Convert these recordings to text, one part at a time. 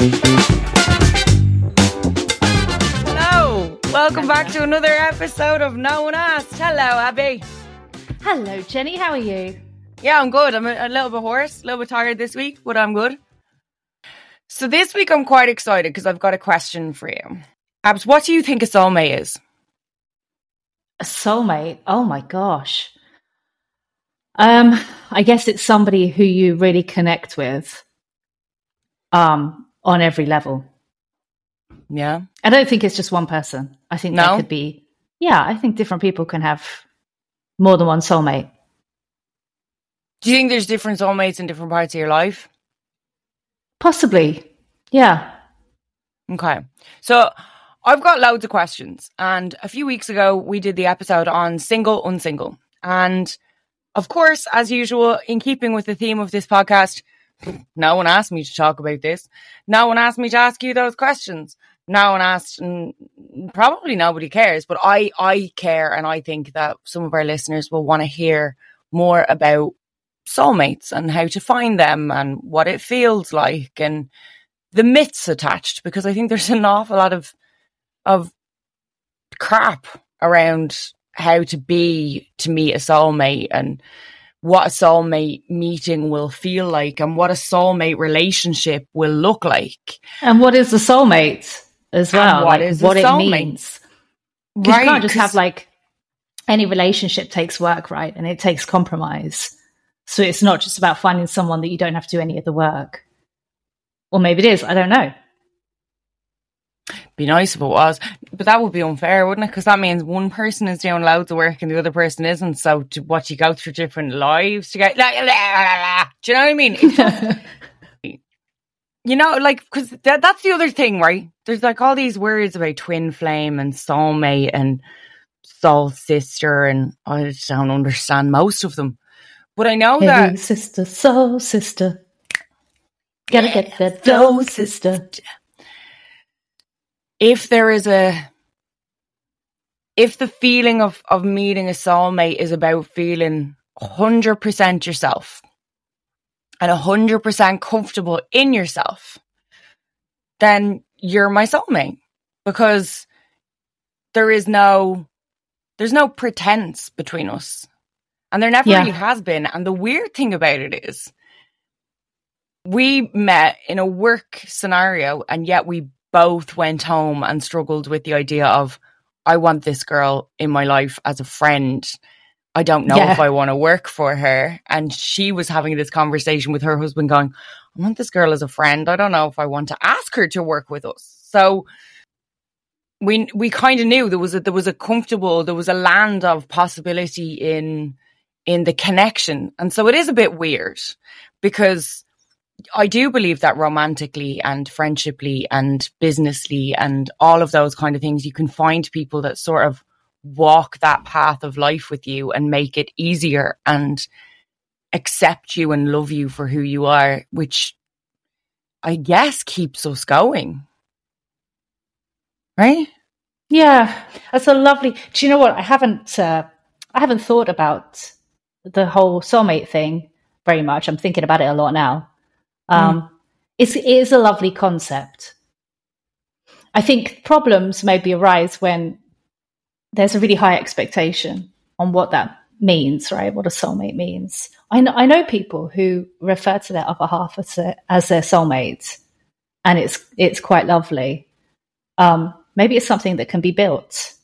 Hello, welcome back to another episode of No One Asked. Hello, Abby. Hello, Jenny. How are you? Yeah, I'm good. I'm a, a little bit hoarse, a little bit tired this week, but I'm good. So this week I'm quite excited because I've got a question for you. Abs, what do you think a soulmate is? A soulmate? Oh my gosh. Um, I guess it's somebody who you really connect with um on every level. Yeah. I don't think it's just one person. I think No? there could be yeah, I think different people can have more than one soulmate. Do you think there's different soulmates in different parts of your life? Possibly. Yeah. Okay. So I've got loads of questions. And a few weeks ago, we did the episode on single, unsingle. And of course, as usual, in keeping with the theme of this podcast, no one asked me to talk about this. No one asked me to ask you those questions. No one asked, and probably nobody cares, but I, I care. And I think that some of our listeners will want to hear more about soulmates and how to find them and what it feels like and the myths attached because I think there's an awful lot of of crap around how to be to meet a soulmate and what a soulmate meeting will feel like and what a soulmate relationship will look like. And what is a soulmate as And well? what like is what it soulmate? means. 'Cause you can't just have like any relationship takes work, right? And it takes compromise. So it's not just about finding someone that you don't have to do any of the work. Or maybe it is. I don't know. be nice if it was, but that would be unfair, wouldn't it? Because that means one person is doing loads of work and the other person isn't. So, to, what you go through different lives to get, do you know what I mean? Just- you know, like because that, that's the other thing, right? There's like all these words about twin flame and soulmate and soul sister, and I just don't understand most of them. But I know Hey, that sister, soul sister. Gotta get that dough, sister. if there is a if the feeling of of meeting a soulmate is about feeling 100% yourself and 100% comfortable in yourself then you're my soulmate because there is no there's no pretense between us and there never Yeah. really has been and the weird thing about it is we met in a work scenario and yet we both went home and struggled with the idea of I want this girl in my life as a friend. I don't know Yeah. if I want to work for her. And she was having this conversation with her husband going, I want this girl as a friend. I don't know if I want to ask her to work with us. So we we kind of knew there was a there was a comfortable there was a land of possibility in in the connection. And so it is a bit weird because I do believe that romantically and friendshiply and businessly and all of those kind of things, you can find people that sort of walk that path of life with you and make it easier and accept you and love you for who you are, which I guess keeps us going. Right? Yeah, that's a lovely. Do you know what? I haven't. Uh, I haven't thought about the whole soulmate thing very much. I'm thinking about it a lot now. Um, it's, it is a lovely concept. I think problems maybe arise when there's a really high expectation on what that means, right? What a soulmate means. I know, I know people who refer to their other half as their, as their soulmate, and it's it's quite lovely. Um, maybe it's something that can be built.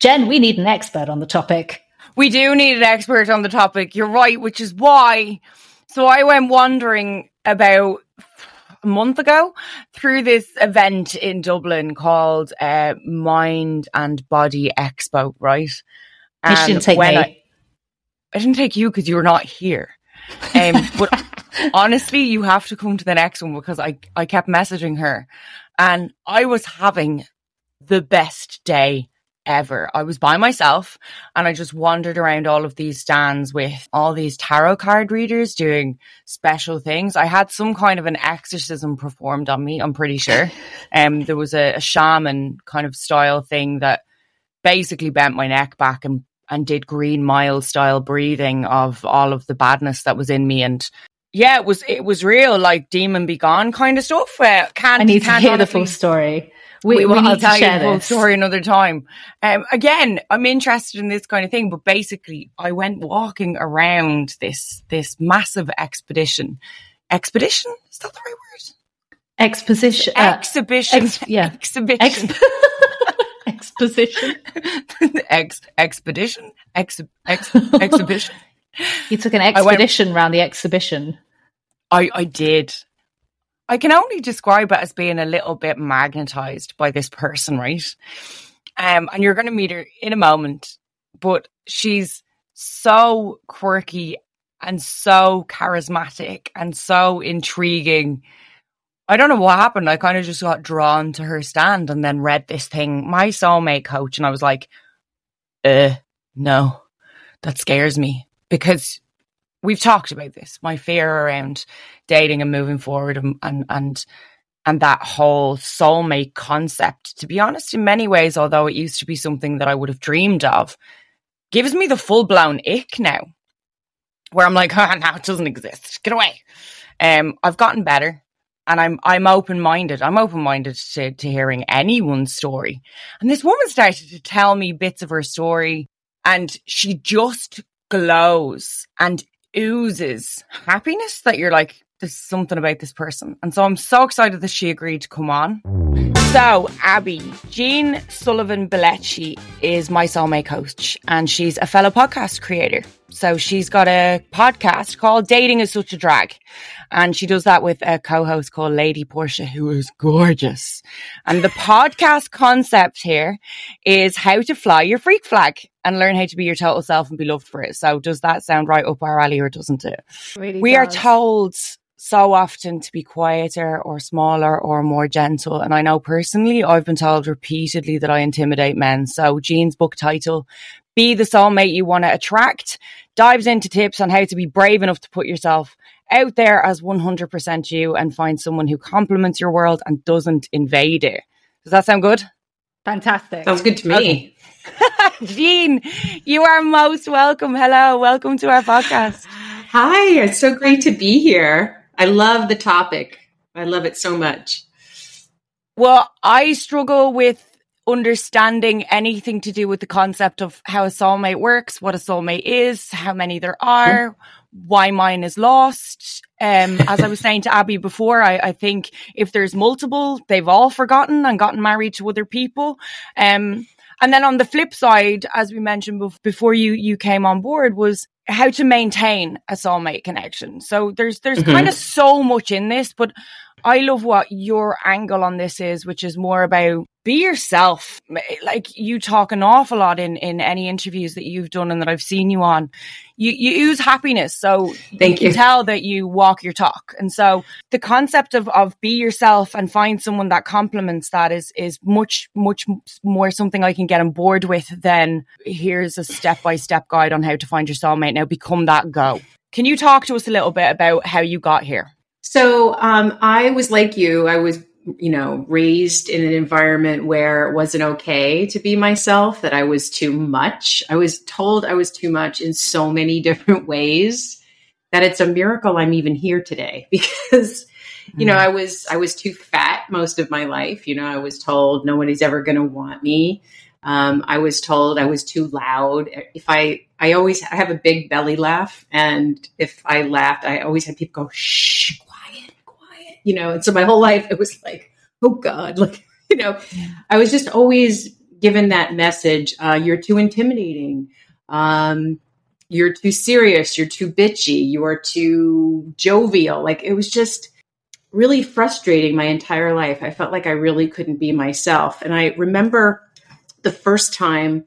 Jen, we need an expert on the topic. We do need an expert on the topic. You're right, which is why. So I went wandering about a month ago through this event in Dublin called uh, Mind and Body Expo, right? You shouldn't take when me. I, I didn't take you because you were not here. Um, but honestly, you have to come to the next one because I, I kept messaging her and I was having the best day ever. I was by myself and I just wandered around all of these stands with all these tarot card readers doing special things. I had some kind of an exorcism performed on me, I'm pretty sure. Um, there was a, a shaman kind of style thing that basically bent my neck back and and did green mile style breathing of all of the badness that was in me and yeah, it was it was real, like demon be gone kind of stuff. Uh, can't I need to can't hear the full story. We, We, we, will need I'll to tell you share the this. story another time. Um, again, I'm interested in this kind of thing, but basically, I went walking around this this massive expedition. Expedition is that the right word? Exposition. uh, Exhibition. ex- yeah. Exhibition. Ex- exposition. Ex expedition. Ex ex exhibition. You took an went- expedition around the exhibition. I, I did. I can only describe it as being a little bit magnetized by this person, right? Um, and you're going to meet her in a moment, but she's so quirky and so charismatic and so intriguing. I don't know what happened. I kind of just got drawn to her stand and then read this thing, my soulmate coach, and I was like, uh, no, that scares me because we've talked about this, my fear around dating and moving forward and, and, and, and that whole soulmate concept, to be honest, in many ways, although it used to be something that I would have dreamed of, gives me the full blown ick now, where I'm like, oh, no, it doesn't exist. Get away. Um, I've gotten better and I'm, I'm open minded. I'm open minded to, to hearing anyone's story. And this woman started to tell me bits of her story and she just glows and oozes happiness that you're like, there's something about this person. And so I'm so excited that she agreed to come on. So, Abby, Jeanne Sullivan Billeci is my soulmate coach, and she's a fellow podcast creator. So, she's got a podcast called Dating is Such a Drag. And she does that with a co host called Lady Portia, who is gorgeous. And the podcast concept here is how to fly your freak flag and learn how to be your total self and be loved for it. So, does that sound right up our alley or doesn't it? Really we are told so often to be quieter or smaller or more gentle. And I know personally, I've been told repeatedly that I intimidate men. So Jeanne's book title, Be the Soulmate You Want to Attract, dives into tips on how to be brave enough to put yourself out there as 100% you and find someone who complements your world and doesn't invade it. Does that sound good? Fantastic. Sounds good to me. Jeanne, you are most welcome. Hello. Welcome to our podcast. Hi, it's so great to be here. I love the topic. I love it so much. Well, I struggle with understanding anything to do with the concept of how a soulmate works, what a soulmate is, how many there are, why mine is lost. Um, as I was saying to Abby before, I, I think if there's multiple, they've all forgotten and gotten married to other people. Um, and then on the flip side, as we mentioned before you you came on board, was how to maintain a soulmate connection. So there's there's Mhm. kind of so much in this, but I love what your angle on this is, which is more about be yourself. Like you talk an awful lot in in any interviews that you've done and that I've seen you on. You you ooze happiness, so Thank you you. can tell that you walk your talk. And so the concept of of be yourself and find someone that complements that is is much much more something I can get on board with than here's a step by step guide on how to find your soulmate. Now become that go. Can you talk to us a little bit about how you got here? So, um, I was like you. I was, you know, raised in an environment where it wasn't okay to be myself, that I was too much. I was told I was too much in so many different ways that it's a miracle I'm even here today because you know, I was I was too fat most of my life. You know, I was told nobody's ever going to want me. Um, I was told I was too loud. If I, I always I have a big belly laugh, and if I laughed, I always had people go, "Shh, quiet, quiet." You know, and so my whole life it was like, "Oh God," like you know, I was just always given that message: uh, "You're too intimidating." Um, you're too serious. You're too bitchy. You are too jovial. Like it was just really frustrating my entire life. I felt like I really couldn't be myself. And I remember the first time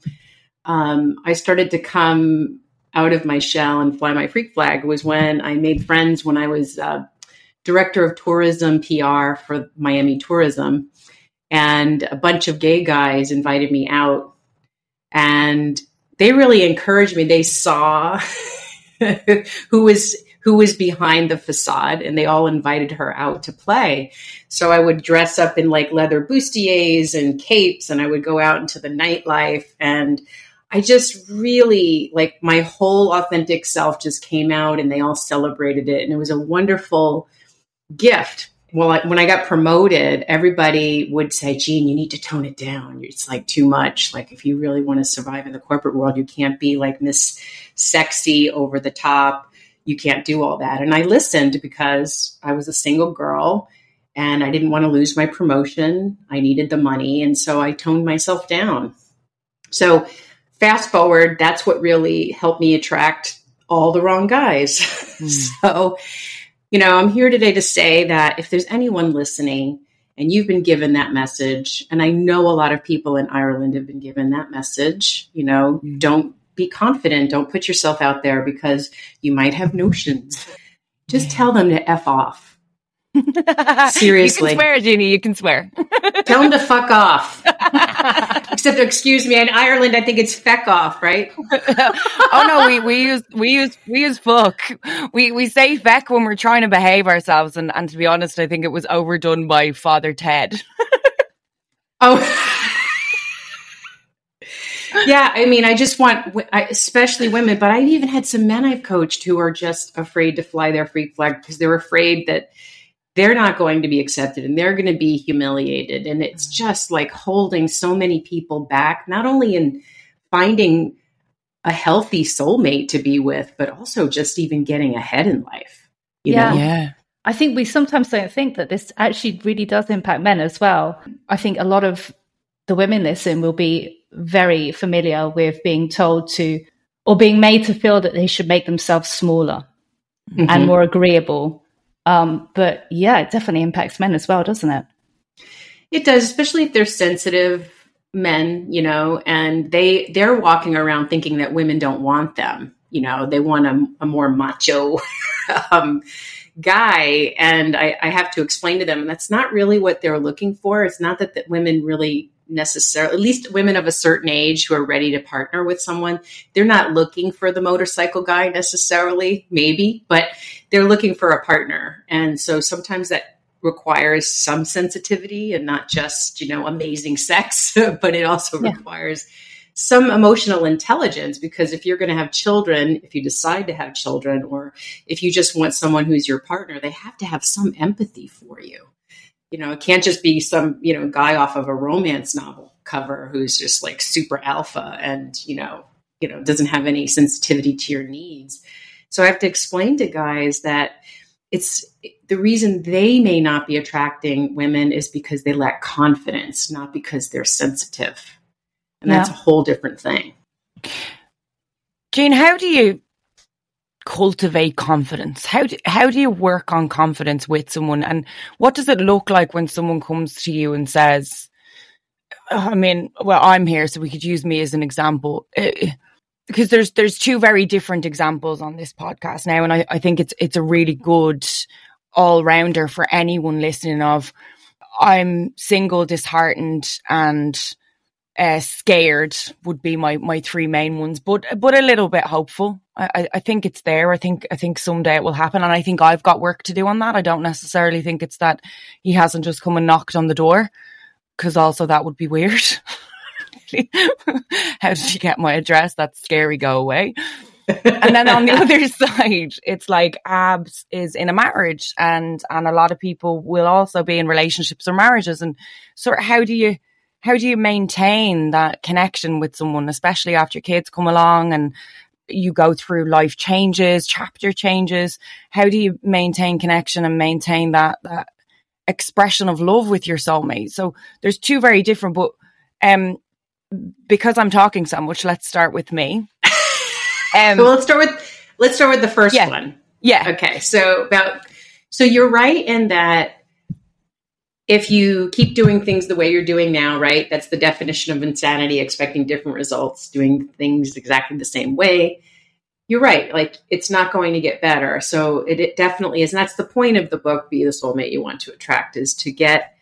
um, I started to come out of my shell and fly my freak flag was when I made friends when I was uh, director of tourism PR for Miami Tourism. And a bunch of gay guys invited me out. And they really encouraged me. They saw who was who was behind the facade and they all invited her out to play. So I would dress up in like leather bustiers and capes and I would go out into the nightlife and I just really like my whole authentic self just came out and they all celebrated it. And it was a wonderful gift. Well, I, when I got promoted, everybody would say, Jeanne, you need to tone it down. It's like too much. Like, if you really want to survive in the corporate world, you can't be like Miss Sexy over the top. You can't do all that. And I listened because I was a single girl and I didn't want to lose my promotion. I needed the money. And so I toned myself down. So, fast forward, that's what really helped me attract all the wrong guys. Mm. so, you know, I'm here today to say that if there's anyone listening and you've been given that message, and I know a lot of people in Ireland have been given that message, you know, mm. don't be confident, don't put yourself out there because you might have notions. Just tell them to F off Seriously. You can swear, Jeannie. You can swear. Tell them to fuck off. Except, excuse me, in Ireland, I think it's feck off, right? oh no, we, we use we use we use fuck. We we say feck when we're trying to behave ourselves, and and to be honest, I think it was overdone by Father Ted. oh. yeah, I mean, I just want, especially women, but I've even had some men I've coached who are just afraid to fly their freak flag because they're afraid that they're not going to be accepted and they're going to be humiliated. And it's just like holding so many people back, not only in finding a healthy soulmate to be with, but also just even getting ahead in life. yeah. Know? Yeah. I think we sometimes don't think that this actually really does impact men as well. I think a lot of the women listen will be very familiar with being told to or being made to feel that they should make themselves smaller mm-hmm. and more agreeable um, but yeah, it definitely impacts men as well, doesn't it? It does, especially if they're sensitive men, you know, and they they're walking around thinking that women don't want them. You know, they want a, a more macho um, guy, and I, I, have to explain to them, that's not really what they're looking for. It's not that, that women really necessarily, at least women of a certain age who are ready to partner with someone, they're not looking for the motorcycle guy necessarily, maybe, but they're looking for a partner. And so sometimes that requires some sensitivity and not just, you know, amazing sex, but it also yeah. requires some emotional intelligence because if you're going to have children, if you decide to have children, or if you just want someone who's your partner, they have to have some empathy for you. You know, it can't just be some, you know, guy off of a romance novel cover who's just like super alpha and, you know, you know, doesn't have any sensitivity to your needs. So I have to explain to guys that it's the reason they may not be attracting women is because they lack confidence, not because they're sensitive. And yeah. that's a whole different thing. Jeanne, how do you cultivate confidence? How do, how do you work on confidence with someone? And what does it look like when someone comes to you and says, oh, I mean, well, I'm here, so we could use me as an example. Uh, Because there's there's two very different examples on this podcast now, and I, I think it's it's a really good all rounder for anyone listening. Of I'm single, disheartened, and uh, scared would be my my three main ones, but but a little bit hopeful. I, I think it's there. I think I think someday it will happen, and I think I've got work to do on that. I don't necessarily think it's that he hasn't just come and knocked on the door, because also that would be weird. How did you get my address? That's scary. Go away. and then on the other side, it's like abs is in a marriage, and and a lot of people will also be in relationships or marriages, and sort of how do you how do you maintain that connection with someone, especially after kids come along and you go through life changes, chapter changes? How do you maintain connection and maintain that that expression of love with your soulmate? So there's two very different, but um, because I'm talking so much, let's start with me. Um, well, let's start with let's start with the first yeah. one. Yeah. Okay. So about so you're right in that if you keep doing things the way you're doing now, right? That's the definition of insanity, expecting different results, doing things exactly the same way. You're right. Like it's not going to get better. So it, it definitely is. And that's the point of the book, Be the Soulmate You Want to Attract, is to get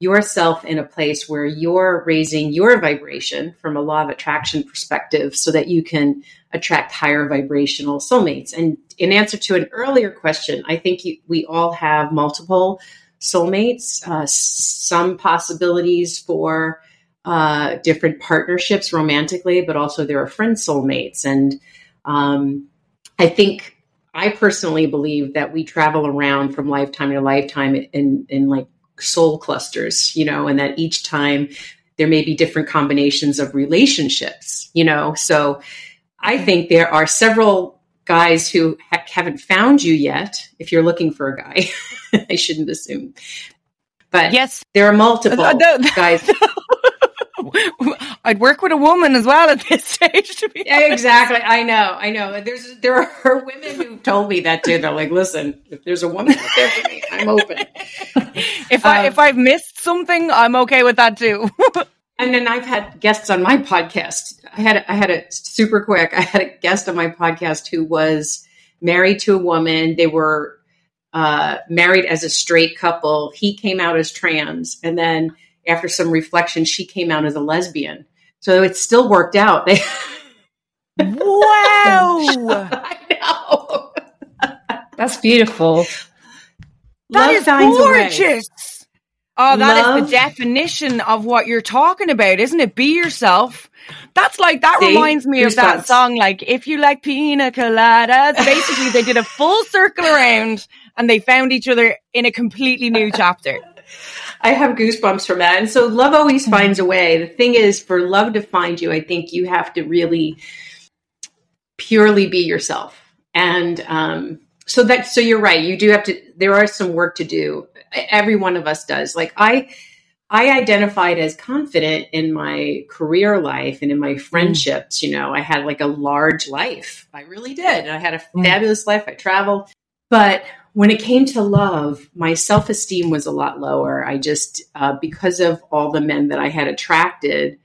yourself in a place where you're raising your vibration from a law of attraction perspective so that you can attract higher vibrational soulmates. And in answer to an earlier question, I think you, we all have multiple soulmates, uh, some possibilities for uh, different partnerships romantically, but also there are friend soulmates. And um, I think I personally believe that we travel around from lifetime to lifetime in, in like soul clusters, you know, and that each time there may be different combinations of relationships, you know. So I think there are several guys who ha- haven't found you yet. If you're looking for a guy, I shouldn't assume. But yes, there are multiple uh, guys. I'd work with a woman as well at this stage. To be yeah, exactly. I know. I know. There's there are women who told me that too. They're like, listen, if there's a woman out there for me, I'm open. if I um, if I've missed something, I'm okay with that too. and then I've had guests on my podcast. I had I had a super quick. I had a guest on my podcast who was married to a woman. They were uh, married as a straight couple. He came out as trans, and then after some reflection, she came out as a lesbian. So it still worked out. They wow. I know. That's beautiful. That Love is gorgeous. Oh, that Love. is the definition of what you're talking about, isn't it? Be yourself. That's like that See? reminds me of that song. Like, if you like pina coladas, basically they did a full circle around and they found each other in a completely new chapter. I have goosebumps from that. And so love always mm-hmm. finds a way. The thing is, for love to find you, I think you have to really purely be yourself. And um, so that, so you're right. You do have to, there are some work to do. Every one of us does. Like I, I identified as confident in my career life and in my mm. friendships. You know, I had like a large life. I really did. I had a mm. fabulous life. I traveled. But when it came to love, my self esteem was a lot lower. I just, uh, because of all the men that I had attracted,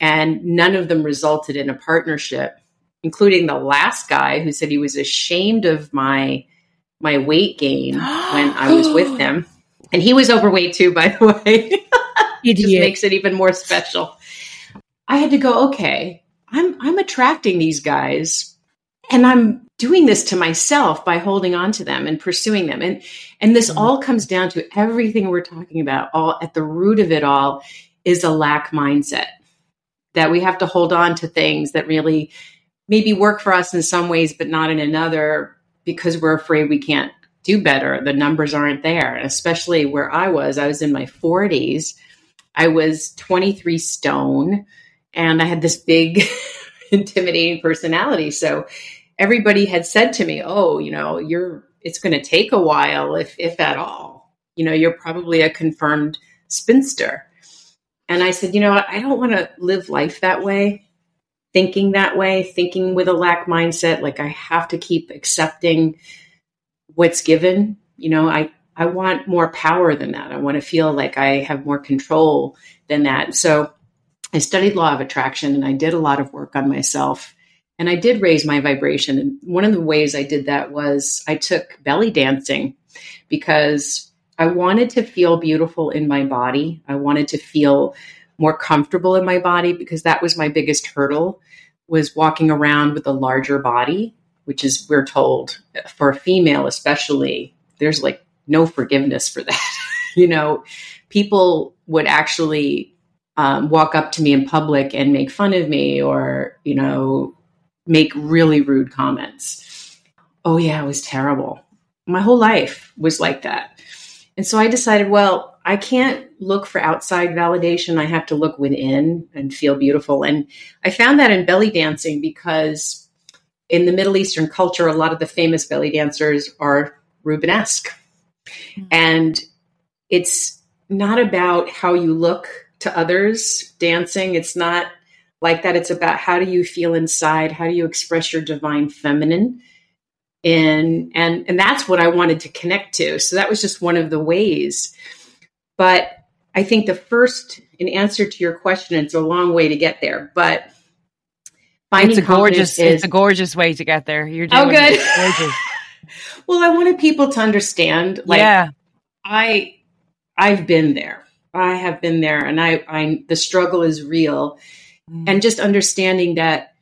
and none of them resulted in a partnership, including the last guy who said he was ashamed of my my weight gain when I was with him. And he was overweight too, by the way. it just makes it even more special. I had to go, okay, I'm I'm attracting these guys and I'm doing this to myself by holding on to them and pursuing them. And and this mm-hmm. all comes down to everything we're talking about all at the root of it all is a lack mindset that we have to hold on to things that really maybe work for us in some ways but not in another because we're afraid we can't do better. The numbers aren't there. Especially where i was i was in my 40s i was 23 stone and i had this big intimidating personality. So everybody had said to me, "Oh, you know, you're it's going to take a while if if at all. You know, you're probably a confirmed spinster." And I said, "You know? I don't want to live life that way, thinking that way, thinking with a lack mindset like I have to keep accepting what's given. You know, I I want more power than that. I want to feel like I have more control than that." So I studied law of attraction and I did a lot of work on myself and I did raise my vibration. And one of the ways I did that was I took belly dancing because I wanted to feel beautiful in my body. I wanted to feel more comfortable in my body because that was my biggest hurdle was walking around with a larger body, which is we're told for a female especially there's like no forgiveness for that. you know, people would actually um, walk up to me in public and make fun of me or, you know, make really rude comments. Oh, yeah, it was terrible. My whole life was like that. And so I decided, well, I can't look for outside validation. I have to look within and feel beautiful. And I found that in belly dancing because in the Middle Eastern culture, a lot of the famous belly dancers are Rubenesque. Mm-hmm. And it's not about how you look to others dancing. It's not like that. It's about how do you feel inside? How do you express your divine feminine? And and and that's what I wanted to connect to. So that was just one of the ways. But I think the first, in answer to your question, it's a long way to get there, but it's a gorgeous, is, it's a gorgeous way to get there. You're oh, doing oh, good. gorgeous. well, I wanted people to understand. Like, yeah, I, I've been there. I have been there, and I, I, the struggle is real, mm. and just understanding that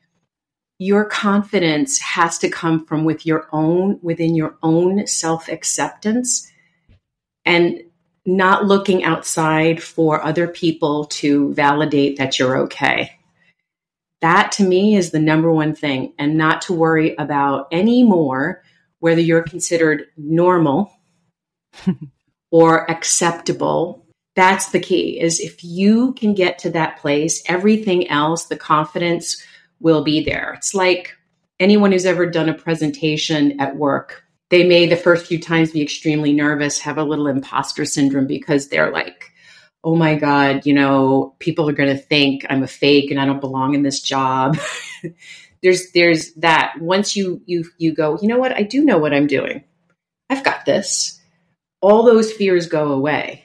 your confidence has to come from with your own within your own self acceptance and not looking outside for other people to validate that you're okay. That to me is the number one thing, and not to worry about any more whether you're considered normal or acceptable. That's the key is if you can get to that place, everything else, the confidence will be there. It's like anyone who's ever done a presentation at work they may the first few times be extremely nervous, have a little imposter syndrome because they're like, oh my God, you know, people are going to think I'm a fake and I don't belong in this job. there's, there's that once you, you, you go, you know what? I do know what I'm doing. I've got this. All those fears go away.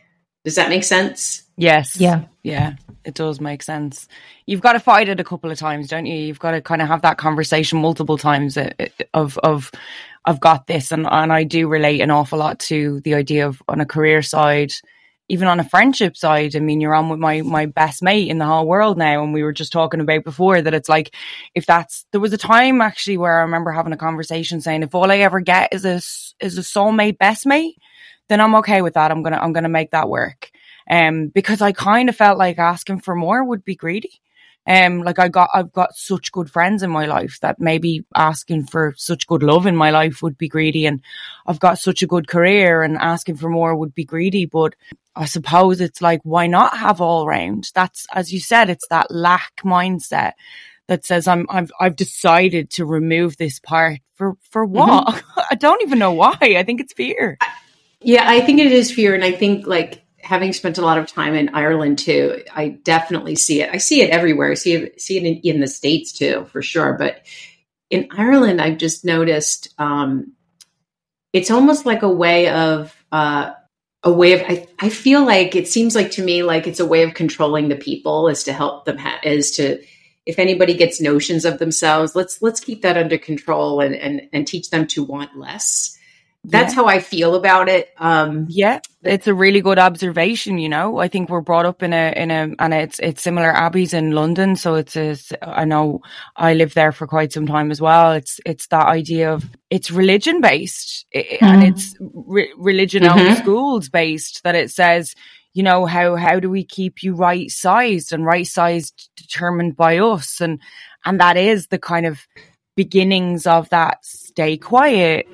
Does that make sense? Yes. Yeah. Yeah, it does make sense. You've got to fight it a couple of times, don't you? You've got to kind of have that conversation multiple times uh, uh, of of I've got this, and and I do relate an awful lot to the idea of on a career side, even on a friendship side. I mean, you're on with my my best mate in the whole world now, and we were just talking about before that it's like if that's there was a time actually where I remember having a conversation saying if all I ever get is a is a soulmate best mate, then I'm okay with that. I'm gonna I'm gonna make that work um, because I kind of felt like asking for more would be greedy. Um, like I got, I've got such good friends in my life that maybe asking for such good love in my life would be greedy. And I've got such a good career and asking for more would be greedy. But I suppose it's like, why not have all round? That's, as you said, it's that lack mindset that says I'm, I've, I've decided to remove this part for, for what? Mm-hmm. I don't even know why. I think it's fear. Yeah, I think it is fear. And I think like having spent a lot of time in Ireland too, I definitely see it. I see it everywhere. I see it, see it in, in the States too, for sure. But in Ireland, I've just noticed um, it's almost like a way of, uh, a way of, I, I feel like it seems like to me like it's a way of controlling the people is to help them, ha- is to, if anybody gets notions of themselves, let's, let's keep that under control and, and, and teach them to want less that's yeah. how I feel about it. Um, yeah, it's a really good observation. You know, I think we're brought up in a in a and it's it's similar Abby's in London, so it's a. I know I lived there for quite some time as well. It's it's that idea of it's religion based mm-hmm. and it's re- religion mm-hmm. schools based that it says you know how how do we keep you right sized and right sized determined by us and and that is the kind of beginnings of that stay quiet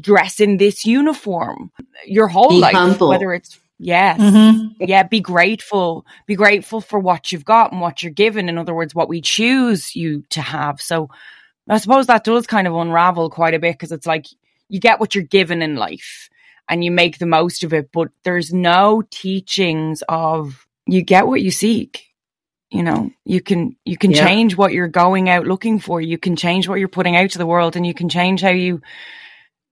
dress in this uniform your whole be life, humble. whether it's Yes. Mm-hmm. Yeah. Be grateful. Be grateful for what you've got and what you're given. In other words, what we choose you to have. So I suppose that does kind of unravel quite a bit because it's like you get what you're given in life and you make the most of it, but there's no teachings of you get what you seek. You know, you can, you can yeah. change what you're going out looking for. You can change what you're putting out to the world and you can change how you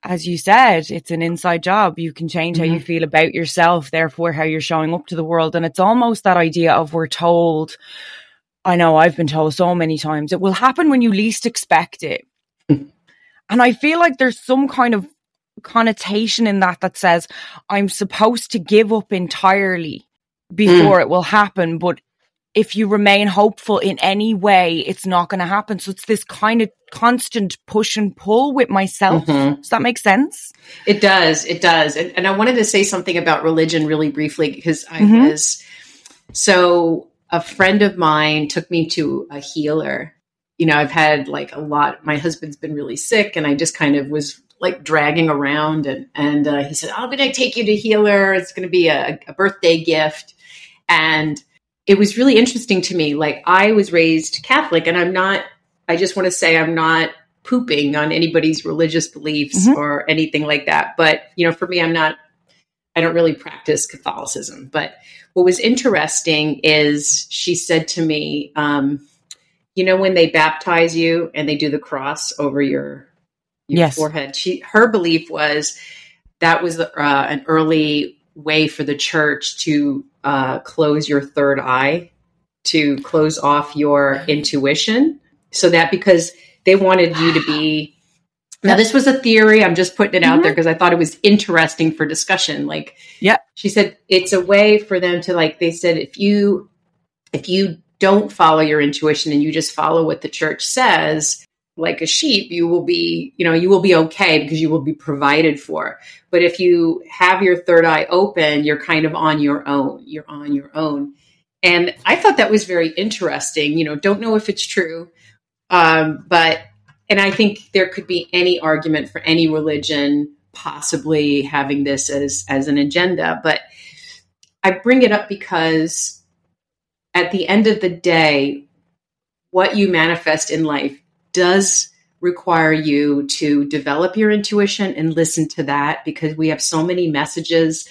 as you said, it's an inside job. You can change mm-hmm. how you mm-hmm. feel about yourself, therefore, how you're showing up to the world. And it's almost that idea of we're told, I know I've been told so many times, it will happen when you least expect it. and I feel like there's some kind of connotation in that that says, I'm supposed to give up entirely before mm. it will happen. But if you remain hopeful in any way, it's not going to happen. So it's this kind of constant push and pull with myself. Mm-hmm. Does that make sense? It does. It does. And, and, I wanted to say something about religion really briefly because I mm-hmm. was so a friend of mine took me to a healer. You know, I've had like a lot. My husband's been really sick, and I just kind of was like dragging around. And and uh, he said, "I'm going to take you to healer. It's going to be a, a birthday gift." And it was really interesting to me. Like I was raised Catholic and I'm not, I just want to say I'm not pooping on anybody's religious beliefs mm-hmm. or anything like that. But, you know, for me, I'm not, I don't really practice Catholicism. But what was interesting is she said to me, um, you know, when they baptize you and they do the cross over your, your yes. forehead, she, her belief was that was uh, an early way for the church to uh, close your third eye to close off your intuition. So that because they wanted you to be now this was a theory. I'm just putting it out mm-hmm. there because i thought it was interesting for discussion. Like yeah she said it's a way for them to like they said if you if you don't follow your intuition and you just follow what the church says like a sheep, you will be, you know, you will be okay because you will be provided for. But if you have your third eye open, you're kind of on your own. You're on your own. And I thought that was very interesting. You know, don't know if it's true. Um, but, and I think there could be any argument for any religion possibly having this as, as an agenda. But I bring it up because at the end of the day, what you manifest in life does require you to develop your intuition and listen to that because we have so many messages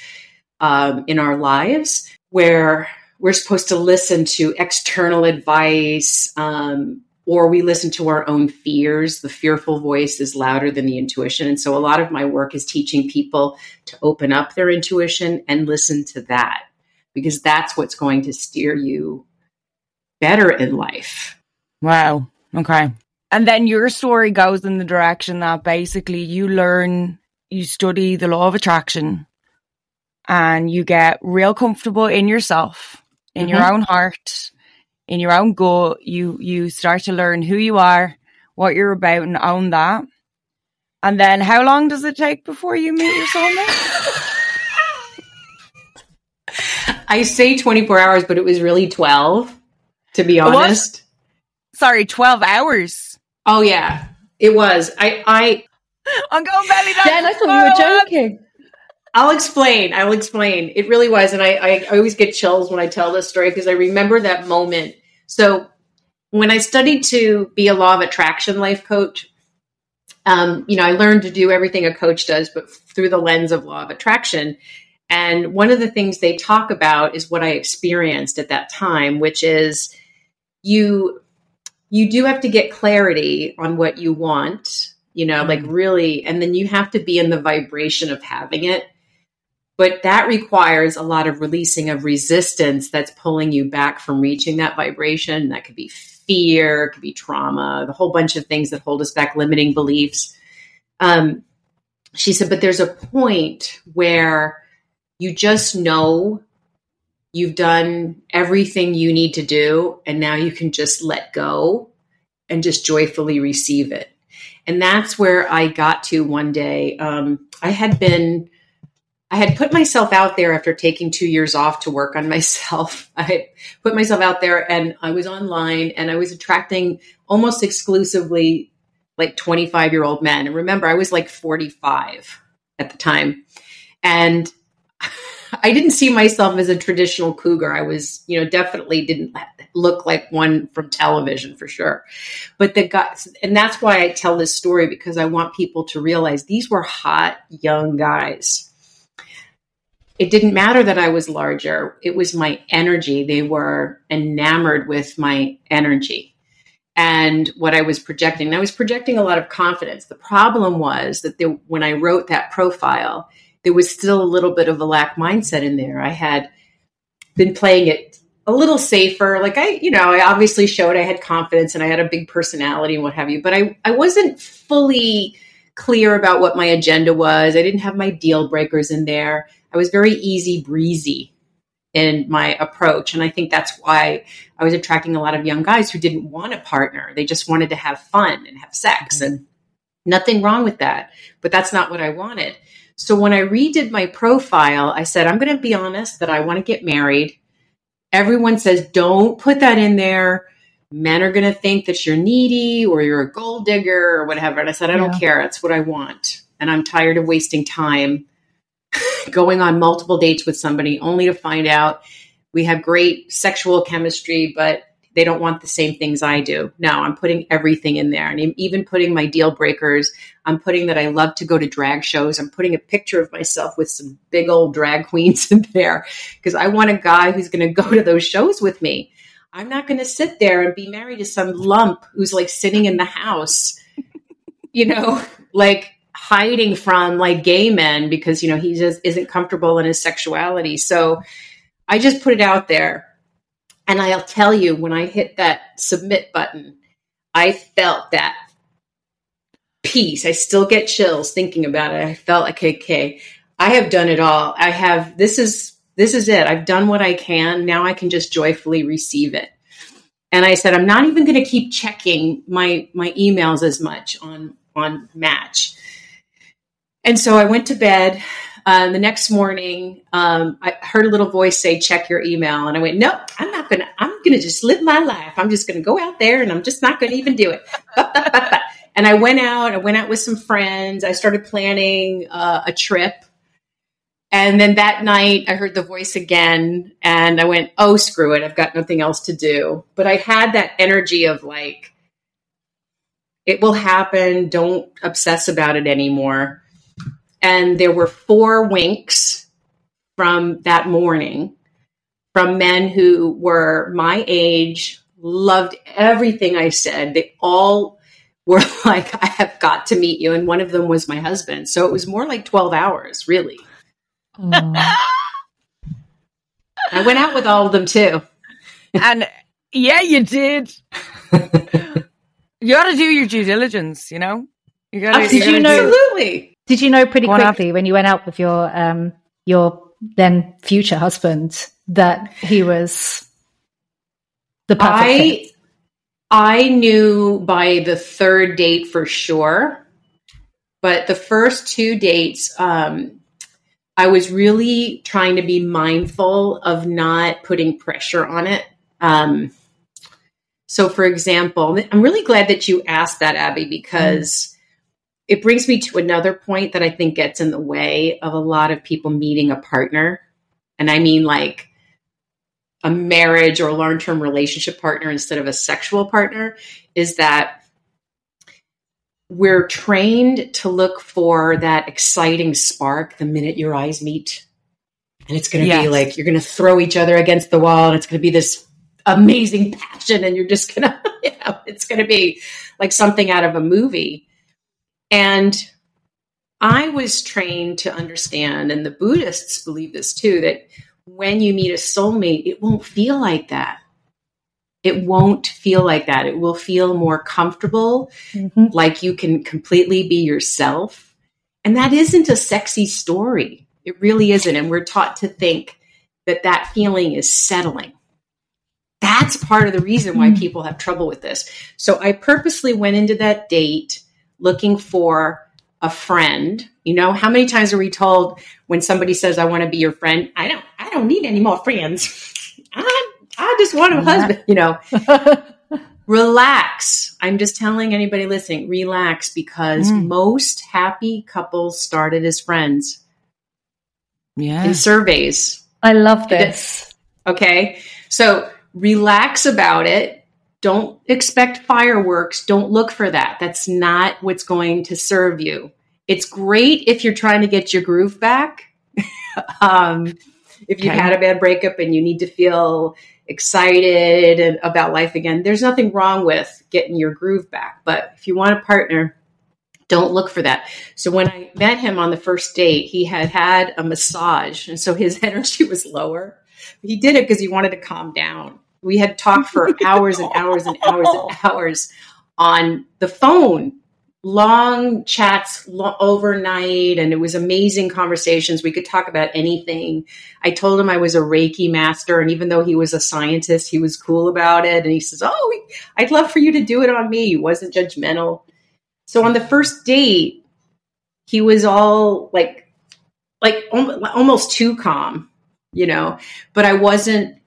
um, in our lives where we're supposed to listen to external advice um, or we listen to our own fears. The fearful voice is louder than the intuition. And so a lot of my work is teaching people to open up their intuition and listen to that because that's what's going to steer you better in life. Wow. Okay. And then your story goes in the direction that basically you learn, you study the law of attraction and you get real comfortable in yourself, in mm-hmm. your own heart, in your own gut. You, you start to learn who you are, what you're about and own that. And then how long does it take before you meet your soulmate? I say 24 hours, but it was really 12, to be honest. What? Sorry, 12 hours. Oh yeah, it was. I I I'm going belly down. Dan, I thought you were joking. I'll explain. I'll explain. It really was, and I, I always get chills when I tell this story because I remember that moment. So when I studied to be a law of attraction life coach, um, you know, I learned to do everything a coach does, but through the lens of law of attraction. And one of the things they talk about is what I experienced at that time, which is you you do have to get clarity on what you want, you know, mm-hmm. like really, and then you have to be in the vibration of having it. But that requires a lot of releasing of resistance that's pulling you back from reaching that vibration. That could be fear, it could be trauma, the whole bunch of things that hold us back, limiting beliefs. Um, she said, but there's a point where you just know You've done everything you need to do, and now you can just let go and just joyfully receive it. And that's where I got to one day. Um, I had been, I had put myself out there after taking two years off to work on myself. I put myself out there and I was online and I was attracting almost exclusively like 25 year old men. And remember, I was like 45 at the time. And I didn't see myself as a traditional cougar. I was, you know, definitely didn't look like one from television for sure. But the guys, and that's why I tell this story because I want people to realize these were hot young guys. It didn't matter that I was larger, it was my energy. They were enamored with my energy and what I was projecting. And I was projecting a lot of confidence. The problem was that when I wrote that profile, there was still a little bit of a lack mindset in there. I had been playing it a little safer. Like I, you know, I obviously showed I had confidence and I had a big personality and what have you, but I, I wasn't fully clear about what my agenda was. I didn't have my deal breakers in there. I was very easy breezy in my approach. And I think that's why I was attracting a lot of young guys who didn't want a partner. They just wanted to have fun and have sex mm-hmm. and nothing wrong with that. But that's not what I wanted. So when I redid my profile, I said, I'm going to be honest that I want to get married. Everyone says, don't put that in there. Men are going to think that you're needy or you're a gold digger or whatever. And I said, I don't yeah. care. That's what I want. And I'm tired of wasting time going on multiple dates with somebody only to find out we have great sexual chemistry, but they don't want the same things I do. No, I'm putting everything in there. And I'm even putting my deal breakers. I'm putting that I love to go to drag shows. I'm putting a picture of myself with some big old drag queens in there because I want a guy who's going to go to those shows with me. I'm not going to sit there and be married to some lump who's like sitting in the house, you know, like hiding from like gay men because, you know, he just isn't comfortable in his sexuality. So I just put it out there and I'll tell you, when I hit that submit button, I felt that peace. I still get chills thinking about it. I felt like, okay, I have done it all. I have, this is, this is it. I've done what I can. Now I can just joyfully receive it. And I said, I'm not even going to keep checking my my emails as much on on Match. And so I went to bed. Uh, the next morning, um, I heard a little voice say, "Check your email," and I went, "No, I'm not gonna. I'm gonna just live my life. I'm just gonna go out there, and I'm just not gonna even do it." and I went out. I went out with some friends. I started planning uh, a trip. And then that night, I heard the voice again, and I went, "Oh, screw it! I've got nothing else to do." But I had that energy of like, "It will happen. Don't obsess about it anymore." And there were four winks from that morning from men who were my age, loved everything I said. They all were like, I have got to meet you. And one of them was my husband. So it was more like 12 hours, really. I went out with all of them too. and yeah, you did. you got to do your due diligence, you know? You got to, oh, you, you know, absolutely. Did you know pretty quickly when you went out with your um, your then future husband that he was the perfect I, fit? I knew by the third date for sure, but the first two dates, um, I was really trying to be mindful of not putting pressure on it. Um, so, for example, I'm really glad that you asked that, Abby, because. Mm it brings me to another point that I think gets in the way of a lot of people meeting a partner. And I mean like a marriage or a long term relationship partner instead of a sexual partner is that we're trained to look for that exciting spark the minute your eyes meet. And it's going to yes. be like you're going to throw each other against the wall and it's going to be this amazing passion and you're just going to, you know, it's going to be like something out of a movie. And I was trained to understand, and the Buddhists believe this too, that when you meet a soulmate, it won't feel like that. It won't feel like that. It will feel more comfortable, mm-hmm. like you can completely be yourself. And that isn't a sexy story. It really isn't. And we're taught to think that that feeling is settling. That's part of the reason why mm. people have trouble with this. So I purposely went into that date looking for a friend. You know, how many times are we told when somebody says, I want to be your friend? I don't, I don't need any more friends. I, I just want a husband, you know. relax. I'm just telling anybody listening, relax because mm. most happy couples started as friends. Yeah. In surveys. I love this. Okay. So relax about it don't expect fireworks. Don't look for that. That's not what's going to serve you. It's great if you're trying to get your groove back. um, if you've okay. had a bad breakup and you need to feel excited and about life again, there's nothing wrong with getting your groove back. But if you want a partner, don't look for that. So when I met him on the first date, he had had a massage, and so his energy was lower. He did it because he wanted to calm down. We had talked for hours and hours and hours and hours on the phone, long chats lo- overnight, and it was amazing conversations. We could talk about anything. I told him I was a Reiki master, and even though he was a scientist, he was cool about it. And he says, "Oh, I'd love for you to do it on me." He wasn't judgmental. So on the first date, he was all like, like almost too calm, you know. But I wasn't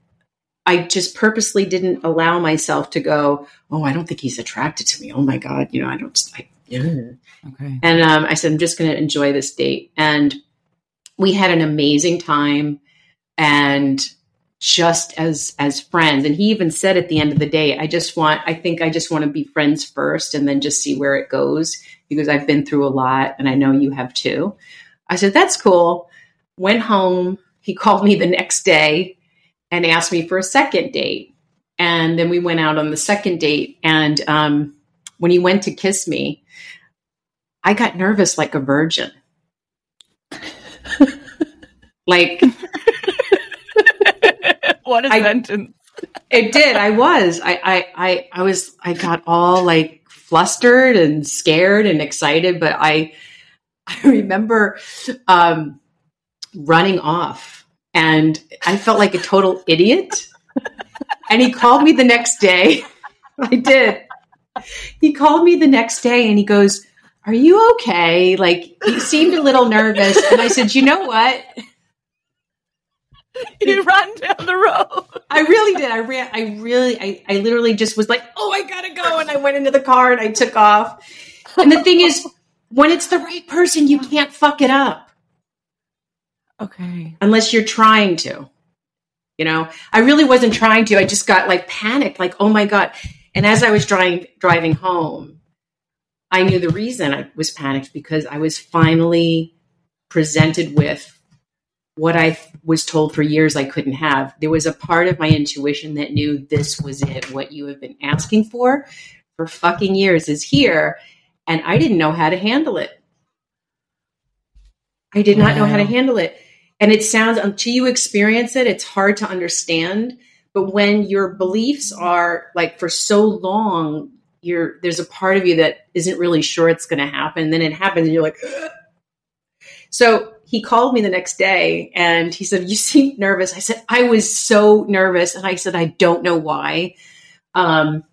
I just purposely didn't allow myself to go, oh, I don't think he's attracted to me. Oh my God, you know, I don't, I, yeah. Okay. And um, I said, I'm just going to enjoy this date. And we had an amazing time and just as as friends and he even said at the end of the day i just want i think i just want to be friends first and then just see where it goes because i've been through a lot and i know you have too i said that's cool went home he called me the next day and asked me for a second date. And then we went out on the second date. And um, when he went to kiss me, I got nervous like a virgin. like, what a I, sentence. It did. I was. I, I, I, I was. I got all like flustered and scared and excited. But I, I remember um, running off and I felt like a total idiot. And he called me the next day. I did. He called me the next day and he goes, Are you okay? Like, he seemed a little nervous. And I said, You know what? You ran down the road. I really did. I ran. I really. I, I literally just was like, "Oh, I gotta go," and I went into the car and I took off. And the thing is, when it's the right person, you can't fuck it up Okay. unless you're trying to. You know, I really wasn't trying to. I just got like panicked, like, "Oh my god!" And as I was driving driving home, I knew the reason I was panicked because I was finally presented with what I was told for years I couldn't have. There was a part of my intuition that knew this was it. What you have been asking for for fucking years is here. And I didn't know how to handle it. I did not know how to handle it. And it sounds, until you experience it, it's hard to understand. But when your beliefs are like for so long, you're there's a part of you that isn't really sure it's going to happen. Then it happens, and you're like, so he called me the next day and he said, You seem nervous. I said, I was so nervous. And I said, I don't know why. Um,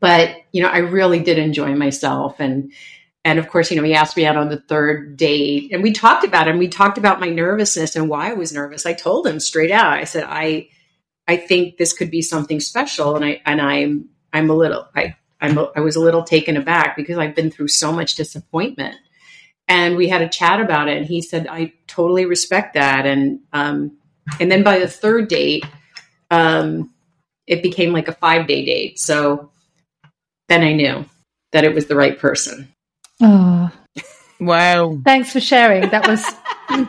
but you know, I really did enjoy myself. And and of course, you know, he asked me out on the third date and we talked about it and we talked about my nervousness and why I was nervous. I told him straight out. I said, I I think this could be something special. And I and I'm I'm a little I I'm a, I was a little taken aback because I've been through so much disappointment and we had a chat about it and he said i totally respect that and um and then by the third date um it became like a five day date so then i knew that it was the right person Oh, Wow. thanks for sharing. That was.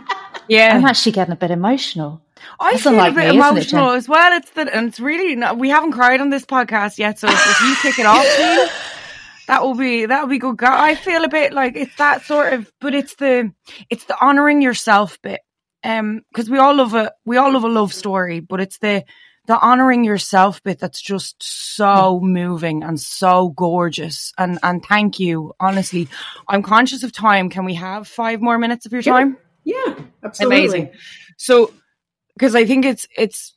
Yeah. I'm actually getting a bit emotional. I That's feel unlike a bit me, isn't it, emotional as well. It's that, and it's really not, we haven't cried on this podcast yet. So if, if you kick it off, Jeanne, that will be that will be good. Girl, I feel a bit like it's that sort of, but it's the it's the honoring yourself bit. Um, because we all love a we all love a love story, but it's the the honoring yourself bit that's just so moving and so gorgeous. And and thank you, honestly. I'm conscious of time. Can we have five more minutes of your time? yeah absolutely Amazing. So, because I think it's it's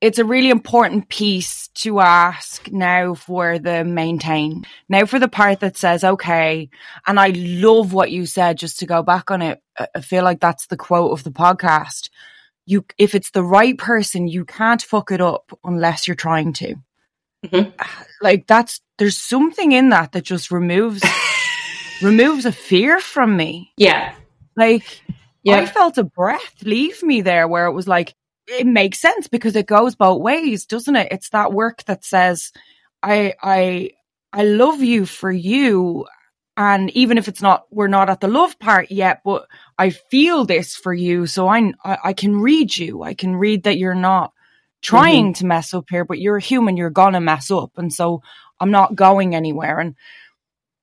it's a really important piece to ask now for the maintain. Now for the part that says okay, and I love what you said. Just to go back on it, I feel like that's the quote of the podcast. You, if it's the right person, you can't fuck it up unless you're trying to. Mhm. Like that's there's something in that that just removes removes a fear from me. yeah Like I felt a breath leave me there where it was like, it makes sense because it goes both ways, doesn't it? It's that work that says, I, I, I love you for you. And even if it's not, we're not at the love part yet, but I feel this for you. So I, I, can read you. I can read that you're not trying to mess up here, but you're a human. You're going to mess up. And so I'm not going anywhere. And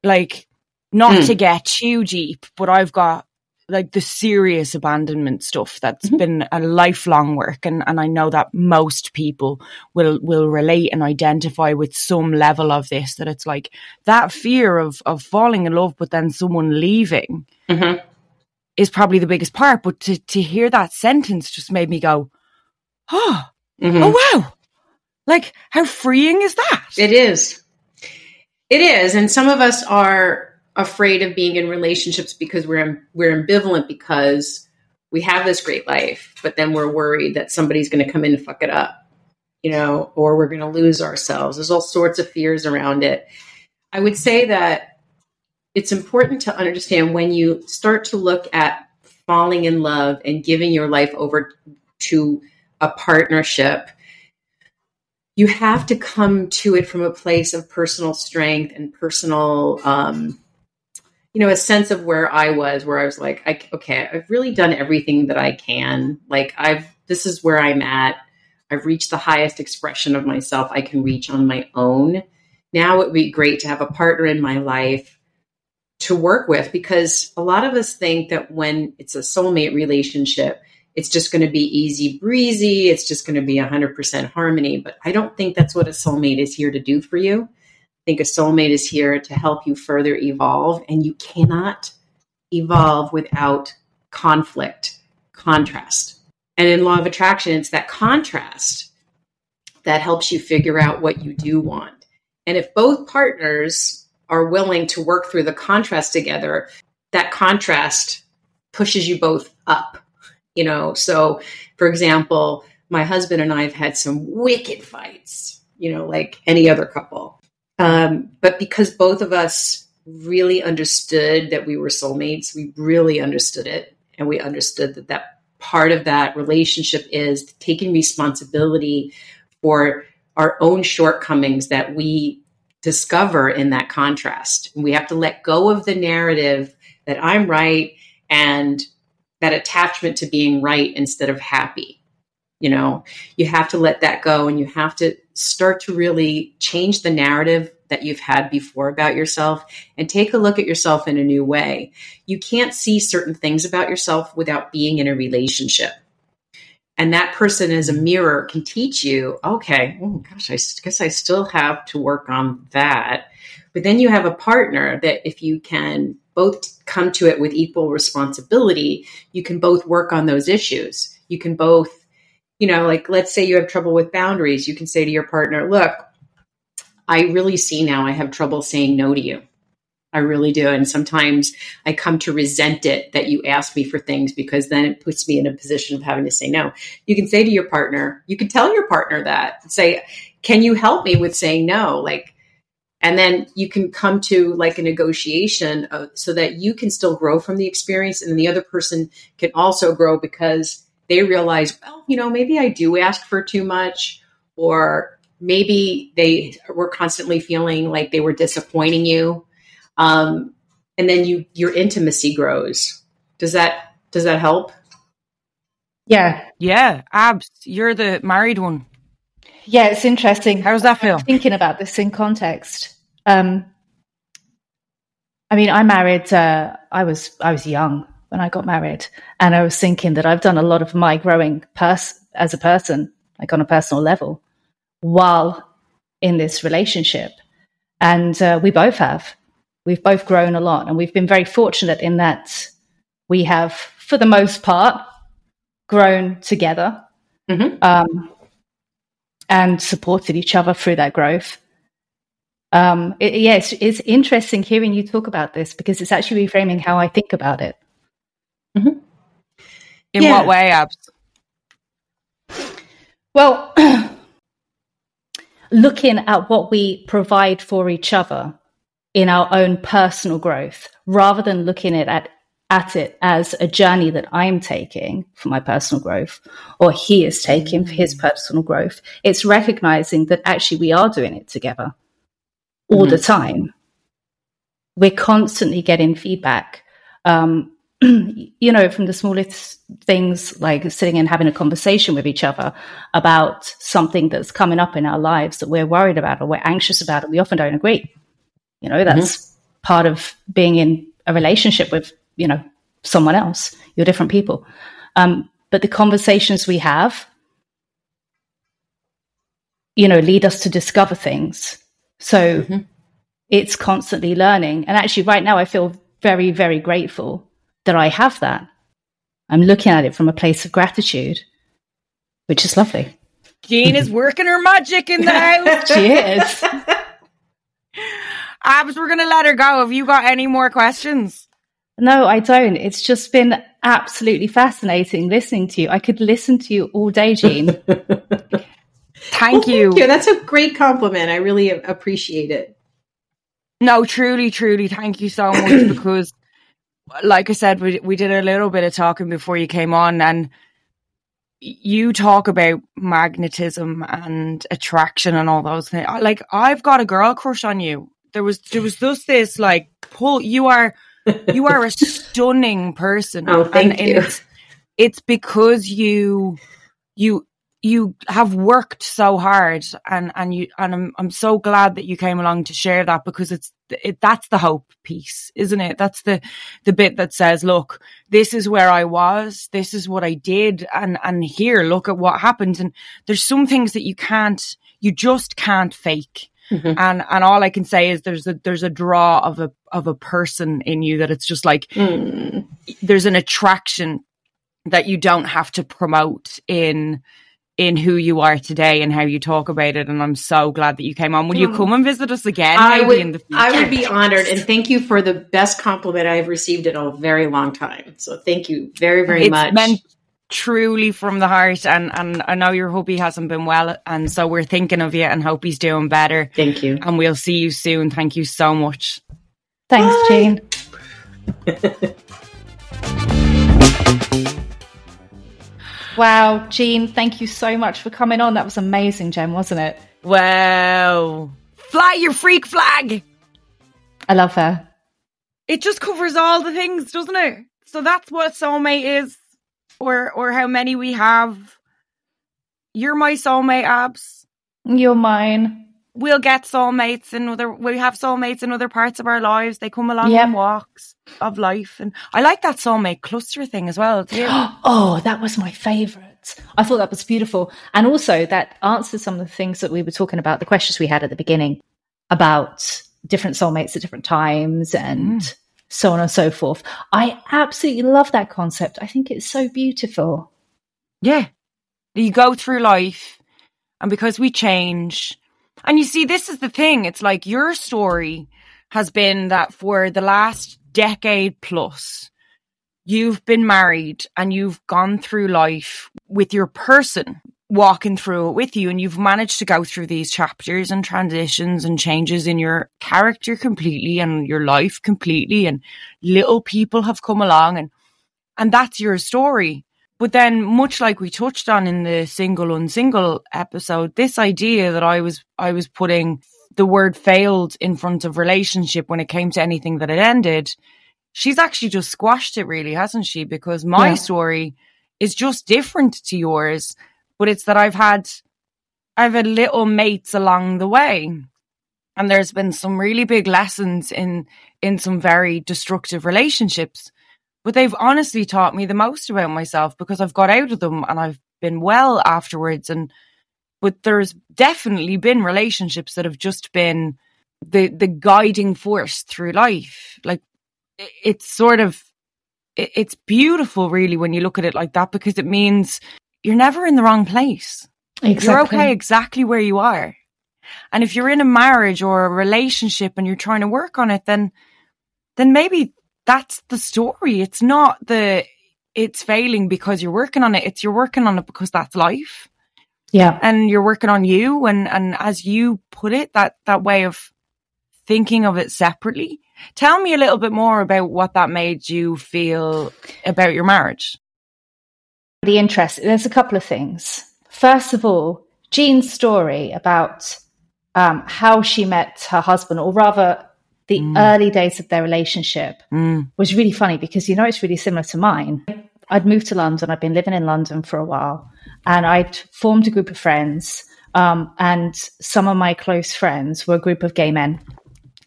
like, not Mm. to get too deep, but I've got like the serious abandonment stuff that's Mhm. been a lifelong work and, and I know that most people will will relate and identify with some level of this that it's like that fear of of falling in love but then someone leaving Mhm. Is probably the biggest part but to to hear that sentence just made me go oh Mhm. oh wow like how freeing is that It is. It is, and some of us are afraid of being in relationships because we're we're ambivalent because we have this great life, but then we're worried that somebody's going to come in and fuck it up, you know, or we're going to lose ourselves. There's all sorts of fears around it. I would say that it's important to understand when you start to look at falling in love and giving your life over to a partnership you have to come to it from a place of personal strength and personal um, you know a sense of where i was where i was like I, okay i've really done everything that i can. Like i've this is where i'm at. I've reached the highest expression of myself i can reach on my own. Now it would be great to have a partner in my life to work with because a lot of us think that when it's a soulmate relationship it's just going to be easy breezy. It's just going to be 100% harmony. But I don't think that's what a soulmate is here to do for you. I think a soulmate is here to help you further evolve, and you cannot evolve without conflict, contrast. And in law of attraction, it's that contrast that helps you figure out what you do want. And if both partners are willing to work through the contrast together, that contrast pushes you both up. You know, so for example, my husband and I have had some wicked fights, you know, like any other couple. Um, but because both of us really understood that we were soulmates, we really understood it. And we understood that that part of that relationship is taking responsibility for our own shortcomings that we discover in that contrast. We have to let go of the narrative that I'm right and that attachment to being right instead of happy. You know, you have to let that go and you have to start to really change the narrative that you've had before about yourself and take a look at yourself in a new way. You can't see certain things about yourself without being in a relationship. And that person as a mirror can teach you, okay, oh gosh, I guess I still have to work on that. But then you have a partner that if you can both come to it with equal responsibility, you can both work on those issues. You can both, you know, like let's say you have trouble with boundaries, you can say to your partner, look, I really see now I have trouble saying no to you. I really do. And sometimes I come to resent it that you ask me for things because then it puts me in a position of having to say no. You can say to your partner, you can tell your partner that, say, can you help me with saying no? Like, and then you can come to like a negotiation of, so that you can still grow from the experience and the other person can also grow because they realize well you know maybe i do ask for too much or maybe they were constantly feeling like they were disappointing you um, and then you your intimacy grows does that does that help yeah yeah abs you're the married one yeah, it's interesting. How does that feel? Thinking about this in context. Um, I mean, I married. Uh, I was I was young when I got married, and I was thinking that I've done a lot of my growing pers- as a person, like on a personal level, while in this relationship, and uh, we both have. We've both grown a lot, and we've been very fortunate in that we have, for the most part, grown together. Mm-hmm. Um, and supported each other through that growth. Um, it, it's, it's, interesting hearing you talk about this because it's actually reframing how I think about it. Mm-hmm. In yeah. what way, Abs? Well, looking at what we provide for each other in our own personal growth rather than looking at at it as a journey that I'm taking for my personal growth or he is taking for his mm. personal growth. It's recognizing that actually we are doing it together all mm-hmm. the time. We're constantly getting feedback. Um, you know, from the smallest things like sitting and having a conversation with each other about something that's coming up in our lives that we're worried about or we're anxious about, and we often don't agree. You know, that's mm-hmm. part of being in a relationship with you know someone else. You're different people. Um, but the conversations we have you know lead us to discover things. So mm-hmm. it's constantly learning. And actually right now i feel very very grateful that i have that. I'm looking at it from a place of gratitude which is lovely. Jeanne is working her magic in the house. She is abs we're gonna let her go have you got any more questions no, I don't. It's just been absolutely fascinating listening to you. I could listen to you all day, Jeanne. thank well, you. Thank you. That's a great compliment. I really appreciate it. No, truly, truly, thank you so much because, like I said, we we did a little bit of talking before you came on, and you talk about magnetism and attraction and all those things. Like I've got a girl crush on you. There was there was just this like pull. You are you are a stunning person. Oh, thank and, you. And it's, it's because you you you have worked so hard and and you and I'm I'm so glad that you came along to share that because it's it, that's the hope piece isn't it that's the the bit that says look this is where I was this is what I did and and here look at what happened and there's some things that you can't you just can't fake Mm-hmm. And and all I can say is there's a there's a draw of a of a person in you that it's just like mm. there's an attraction that you don't have to promote in in who you are today and how you talk about it. And I'm so glad that you came on. Will you come and visit us again? I would, I would be honored. And thank you for the best compliment I've received in a very long time. So thank you very, very it's much. Meant truly from the heart. And, and I know your hubby hasn't been well. And so we're thinking of you and hope he's doing better. Thank you. And we'll see you soon. Thank you so much. Thanks, Bye. Jane. wow, Jeanne, thank you so much for coming on. That was amazing, Jen, wasn't it? Wow. Fly your freak flag. I love her. It just covers all the things, doesn't it? So that's what soulmate is, or or how many we have. You're my soulmate, abs. You're mine we'll get soulmates in other we have soulmates in other parts of our lives they come along yep. on walks of life and i like that soulmate cluster thing as well oh that was my favorite i thought that was beautiful and also that answers some of the things that we were talking about the questions we had at the beginning about different soulmates at different times and mm. So on and so forth. I absolutely love that concept. I think it's so beautiful. Yeah. You go through life and because we change and you see, this is the thing. It's like your story has been that for the last decade plus, you've been married and you've gone through life with your person walking through it with you and you've managed to go through these chapters and transitions and changes in your character completely and your life completely and little people have come along and and that's your story but then, much like we touched on in the single unsingle episode, this idea that I was I was putting the word failed in front of relationship when it came to anything that had ended, she's actually just squashed it really, hasn't she? Because my yeah. story is just different to yours, but it's that I've had I've had little mates along the way. And there's been some really big lessons in in some very destructive relationships but they've honestly taught me the most about myself because I've got out of them and I've been well afterwards. And, but there's definitely been relationships that have just been the, the guiding force through life. Like it's sort of, it's beautiful really when you look at it like that because it means you're never in the wrong place. Exactly. You're okay exactly where you are. And if you're in a marriage or a relationship and you're trying to work on it, then then maybe that's the story. It's not the it's failing because you're working on it. It's you're working on it because that's life. Yeah. And you're working on you and and as you put it, that that way of thinking of it separately. Tell me a little bit more about what that made you feel about your marriage. The interest. There's a couple of things. First of all, Jeanne's story about um, how she met her husband, or rather, the mm. early days of their relationship mm. was really funny because you know it's really similar to mine. I'd moved to London. I'd been living in London for a while, and I'd formed a group of friends. Um, and some of my close friends were a group of gay men,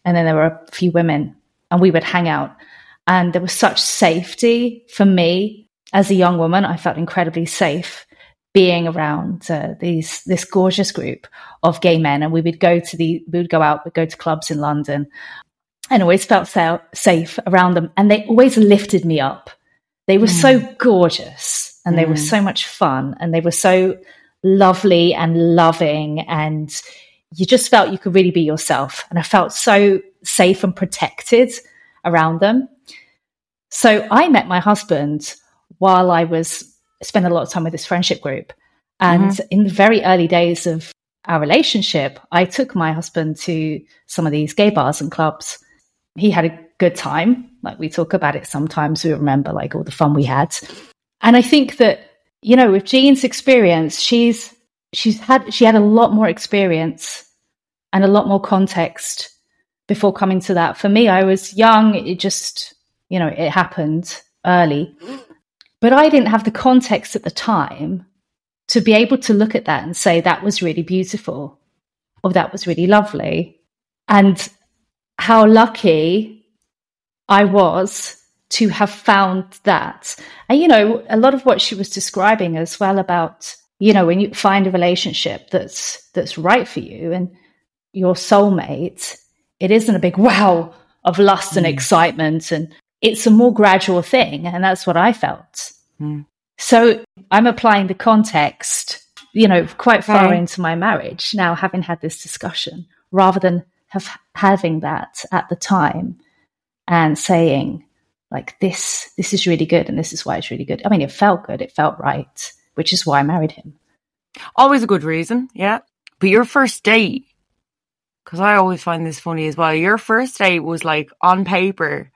and then there were a few women, and we would hang out. And there was such safety for me as a young woman. I felt incredibly safe being around uh, these this gorgeous group of gay men, and we would go to the we would go out, we'd go to clubs in London, and always felt so, safe around them. And they always lifted me up. They were mm. so gorgeous and mm. they were mm. so much fun and they were so lovely and loving. And you just felt you could really be yourself. And I felt so safe and protected around them. So I met my husband while I was spending a lot of time with this friendship group. And mm-hmm. in the very early days of our relationship, I took my husband to some of these gay bars and clubs he had a good time. Like we talk about it sometimes, we remember like all the fun we had. And I think that, you know, with Jeanne's experience, she's she's had she had a lot more experience and a lot more context before coming to that. For me, I was young, it just, you know, it happened early. But I didn't have the context at the time to be able to look at that and say that was really beautiful or that was really lovely. And how lucky I was to have found that. And, you know, a lot of what she was describing as well about, you know, when you find a relationship that's, that's right for you and your soulmate, it isn't a big wow of lust mm. and excitement. And it's a more gradual thing. And that's what I felt. Mm. So I'm applying the context you know, quite far Okay. into my marriage now, having had this discussion, rather than have having that at the time and saying like this, this is really good, and this is why it's really good. I mean, it felt good, it felt right, which is why I married him. Always a good reason, yeah. But your first date, because I always find this funny as well. Your first date was like on paper,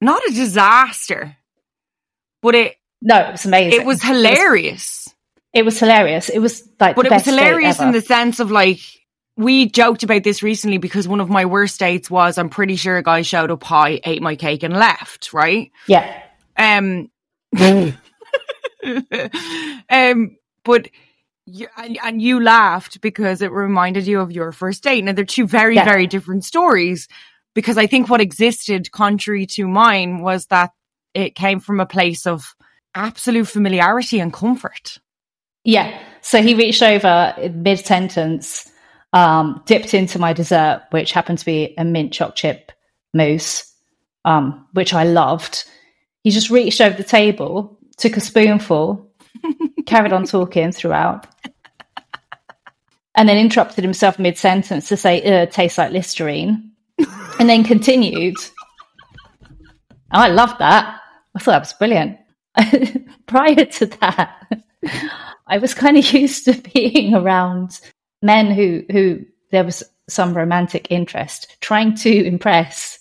not a disaster, but it No, it was amazing. it was hilarious. It was hilarious. It was like, But it was hilarious in the sense of like we joked about this recently because one of my worst dates was I'm pretty sure a guy showed up high, ate my cake, and left. Right. yeah, Um. um. But. You, and, and you laughed because it reminded you of your first date. Now they're two very, Yeah. very different stories. Because I think what existed, contrary to mine, was that it came from a place of absolute familiarity and comfort. Yeah. So he reached over mid sentence, um, dipped into my dessert, which happened to be a mint choc chip mousse, um, which I loved. He just reached over the table, took a spoonful, carried on talking throughout, and then interrupted himself mid sentence to say, "Uh, tastes like Listerine," and then continued. I loved that. I thought that was brilliant. Prior to that, I was kind of used to being around men who who there was some romantic interest, trying to impress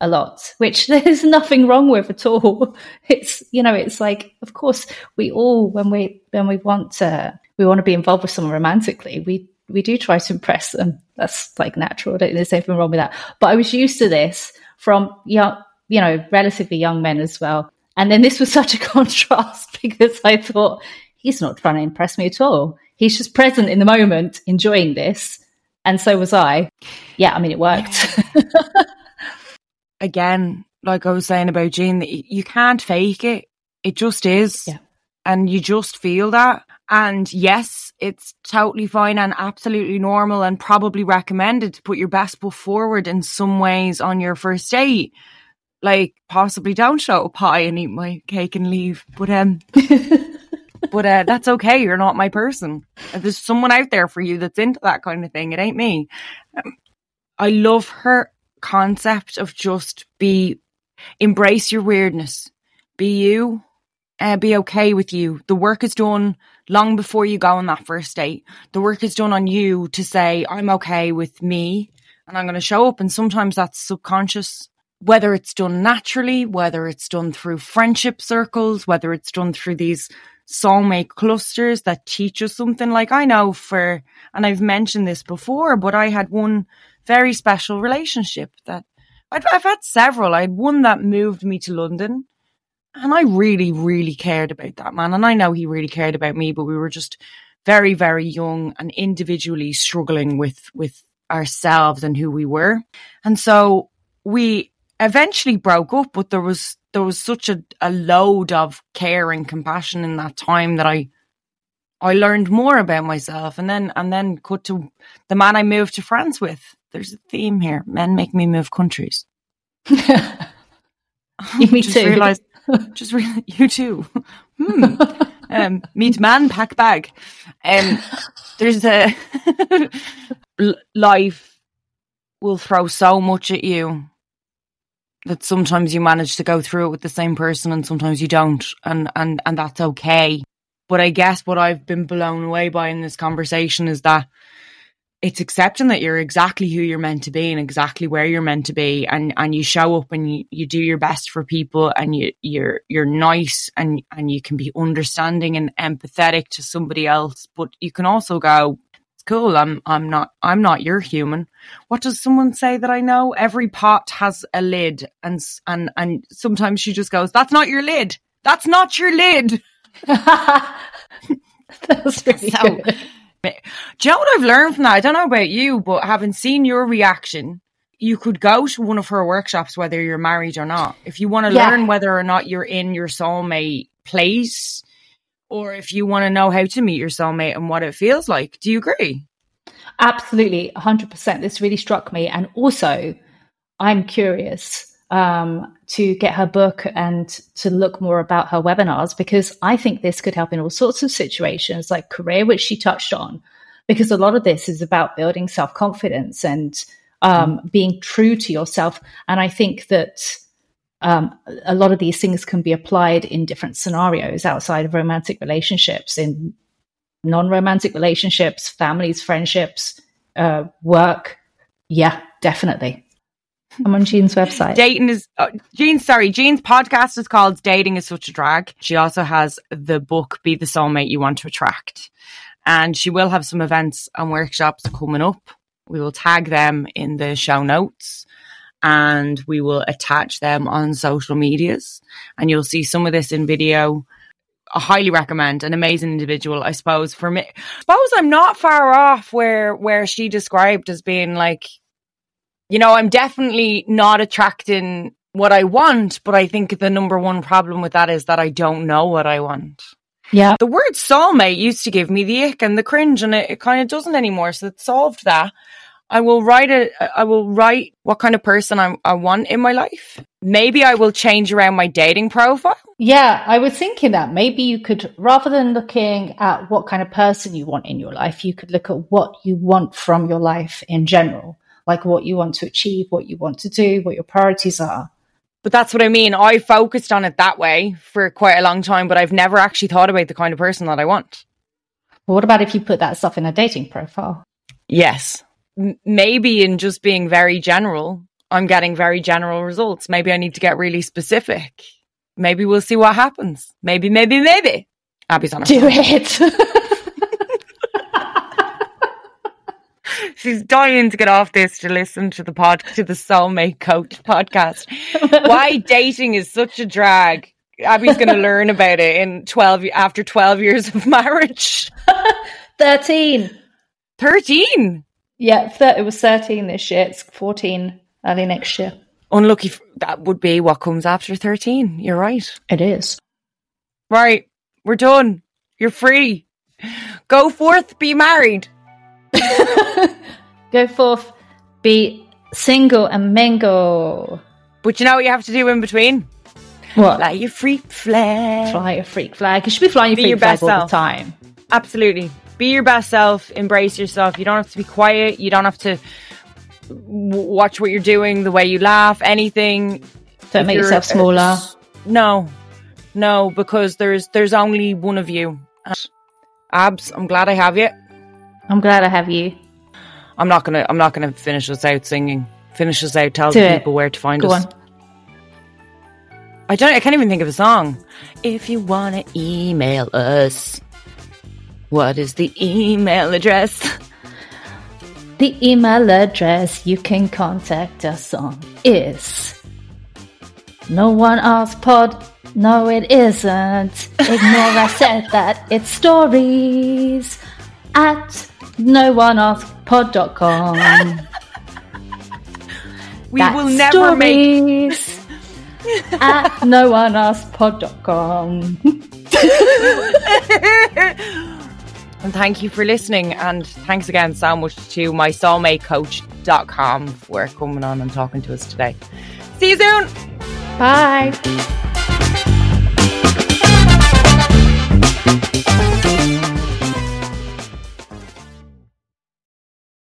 a lot, which there's nothing wrong with at all. It's you know, it's like of course we all when we when we want to we want to be involved with someone romantically, we we do try to impress them. That's like natural. I don't think There's anything wrong with that. But I was used to this from young, you know, relatively young men as well. And then this was such a contrast because I thought he's not trying to impress me at all. He's just present in the moment, enjoying this. And so was I. Yeah, I mean, it worked. again, like I was saying about Jeanne, that you can't fake it. It just is. Yeah. And you just feel that. And yes, it's totally fine and absolutely normal and probably recommended to put your best foot forward in some ways on your first date. Like possibly don't show up high and eat my cake and leave. But um but uh, that's okay. You're not my person. There's someone out there for you that's into that kind of thing. It ain't me. Um, I love her concept of just be, embrace your weirdness, be you, uh, be okay with you. The work is done long before you go on that first date. The work is done on you to say, I'm okay with me and I'm going to show up. And sometimes that's subconscious whether it's done naturally, whether it's done through friendship circles, whether it's done through these soulmate clusters that teach us something. Like I know for, and I've mentioned this before, but I had one very special relationship that I've, I've had several. I had one that moved me to London. And I really, really cared about that man. And I know he really cared about me, but we were just very, very young and individually struggling with, with ourselves and who we were. And so we eventually broke up, but there was there was such a, a load of care and compassion in that time that I I learned more about myself and then and then cut to the man I moved to France with. There's a theme here. Men make me move countries. Me too. Realized, just re- you too. Hmm. Um, meet man, pack bag. Um, there's a life will throw so much at you that sometimes you manage to go through it with the same person and sometimes you don't and and and that's okay but i guess what i've been blown away by in this conversation is that it's accepting that you're exactly who you're meant to be and exactly where you're meant to be and and you show up and you, you do your best for people and you you're you're nice and and you can be understanding and empathetic to somebody else. But you can also go it's cool i'm i'm not i'm not your human. What does someone say that i know? Every pot has a lid and and and sometimes she just goes that's not your lid. That's not your lid. That's really So- good. Do you know what I've learned from that? I don't know about you, but having seen your reaction, you could go to one of her workshops whether you're married or not. If you want to Yeah. learn whether or not you're in your soulmate place, or if you want to know how to meet your soulmate and what it feels like. Do you agree? Absolutely, 100%. This really struck me. And also, I'm curious um, to get her book and to look more about her webinars because I think this could help in all sorts of situations, like career, which she touched on, because a lot of this is about building self confidence and um, mm. being true to yourself. And I think that um, a lot of these things can be applied in different scenarios outside of romantic relationships, in non romantic relationships, families, friendships, uh, work. Yeah, definitely. I'm on Jeanne's website. Dating is uh, Jeanne. Sorry, Jeanne's podcast is called "Dating Is Such a Drag." She also has the book "Be the Soulmate You Want to Attract," and she will have some events and workshops coming up. We will tag them in the show notes, and we will attach them on social medias. And you'll see some of this in video. I highly recommend an amazing individual. I suppose for me, I suppose I'm not far off where where she described as being like you know, I'm definitely not attracting what I want, but I think the number one problem with that is that I don't know what I want. Yeah. The word soulmate used to give me the ick and the cringe and it, it kind of doesn't anymore. So it solved that. I will write it. I will write what kind of person I, I want in my life. Maybe I will change around my dating profile. Yeah, I was thinking that maybe you could, rather than looking at what kind of person you want in your life, you could look at what you want from your life in general like what you want to achieve, what you want to do, what your priorities are. But that's what I mean. I focused on it that way for quite a long time, but I've never actually thought about the kind of person that I want. Well, what about if you put that stuff in a dating profile? Yes. M- maybe in just being very general, I'm getting very general results. Maybe I need to get really specific. Maybe we'll see what happens. Maybe, maybe, maybe. Abby's on Do phone. it. She's dying to get off this to listen to the pod to the Soulmate Coach podcast. Why dating is such a drag. Abby's going to learn about it in 12 after 12 years of marriage. 13. 13. Yeah, th- it was 13 this year. It's 14 early next year. Unlucky f- that would be what comes after 13. You're right. It is. Right. We're done. You're free. Go forth, be married. Go forth, be single and mingle. But you know what you have to do in between? What? Fly your freak flag. Fly your freak flag. You should be flying your be freak your flag all self. the time. Absolutely. Be your best self. Embrace yourself. You don't have to be quiet. You don't have to w- watch what you're doing, the way you laugh, anything. Don't if make yourself smaller. No, no, because there's there's only one of you. Abs, I'm glad I have you. I'm glad I have you. I'm not gonna. I'm not gonna finish us out singing. Finish us out. Tell the people where to find Go us. On. I don't. I can't even think of a song. If you wanna email us, what is the email address? The email address you can contact us on is no one asked pod. No, it isn't. Ignore I said that. It's stories at no one asked pod.com. we will never make at no one asked pod.com. and thank you for listening. And thanks again so much to my soulmatecoach.com for coming on and talking to us today. See you soon. Bye.